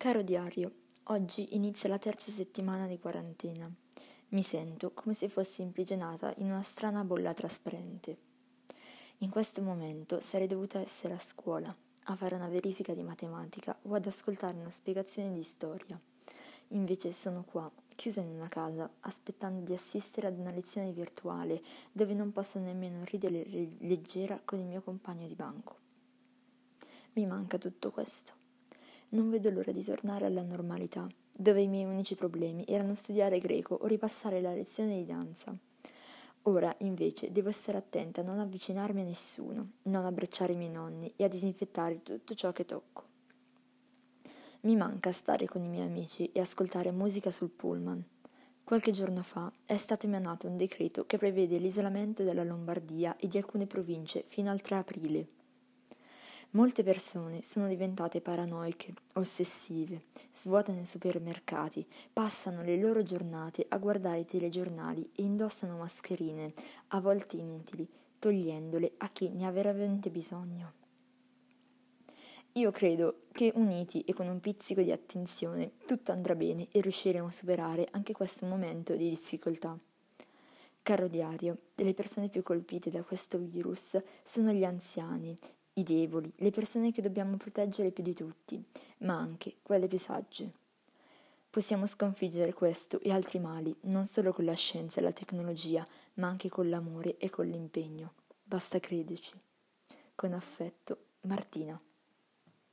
Caro diario, oggi inizia la terza settimana di quarantena. Mi sento come se fossi imprigionata in una strana bolla trasparente. In questo momento sarei dovuta essere a scuola, a fare una verifica di matematica o ad ascoltare una spiegazione di storia. Invece sono qua, chiusa in una casa, aspettando di assistere ad una lezione virtuale dove non posso nemmeno ridere leggera con il mio compagno di banco. Mi manca tutto questo. Non vedo l'ora di tornare alla normalità, dove i miei unici problemi erano studiare greco o ripassare la lezione di danza. Ora, invece, devo stare attenta a non avvicinarmi a nessuno, non abbracciare i miei nonni e a disinfettare tutto ciò che tocco. Mi manca stare con i miei amici e ascoltare musica sul pullman. Qualche giorno fa è stato emanato un decreto che prevede l'isolamento della Lombardia e di alcune province fino al 3 aprile. Molte persone sono diventate paranoiche, ossessive, svuotano i supermercati, passano le loro giornate a guardare i telegiornali e indossano mascherine, a volte inutili, togliendole a chi ne ha veramente bisogno. Io credo che uniti e con un pizzico di attenzione tutto andrà bene e riusciremo a superare anche questo momento di difficoltà. Caro diario, le persone più colpite da questo virus sono gli anziani, i deboli, le persone che dobbiamo proteggere più di tutti, ma anche quelle più sagge. Possiamo sconfiggere questo e altri mali non solo con la scienza e la tecnologia, ma anche con l'amore e con l'impegno. Basta crederci. Con affetto, Martina.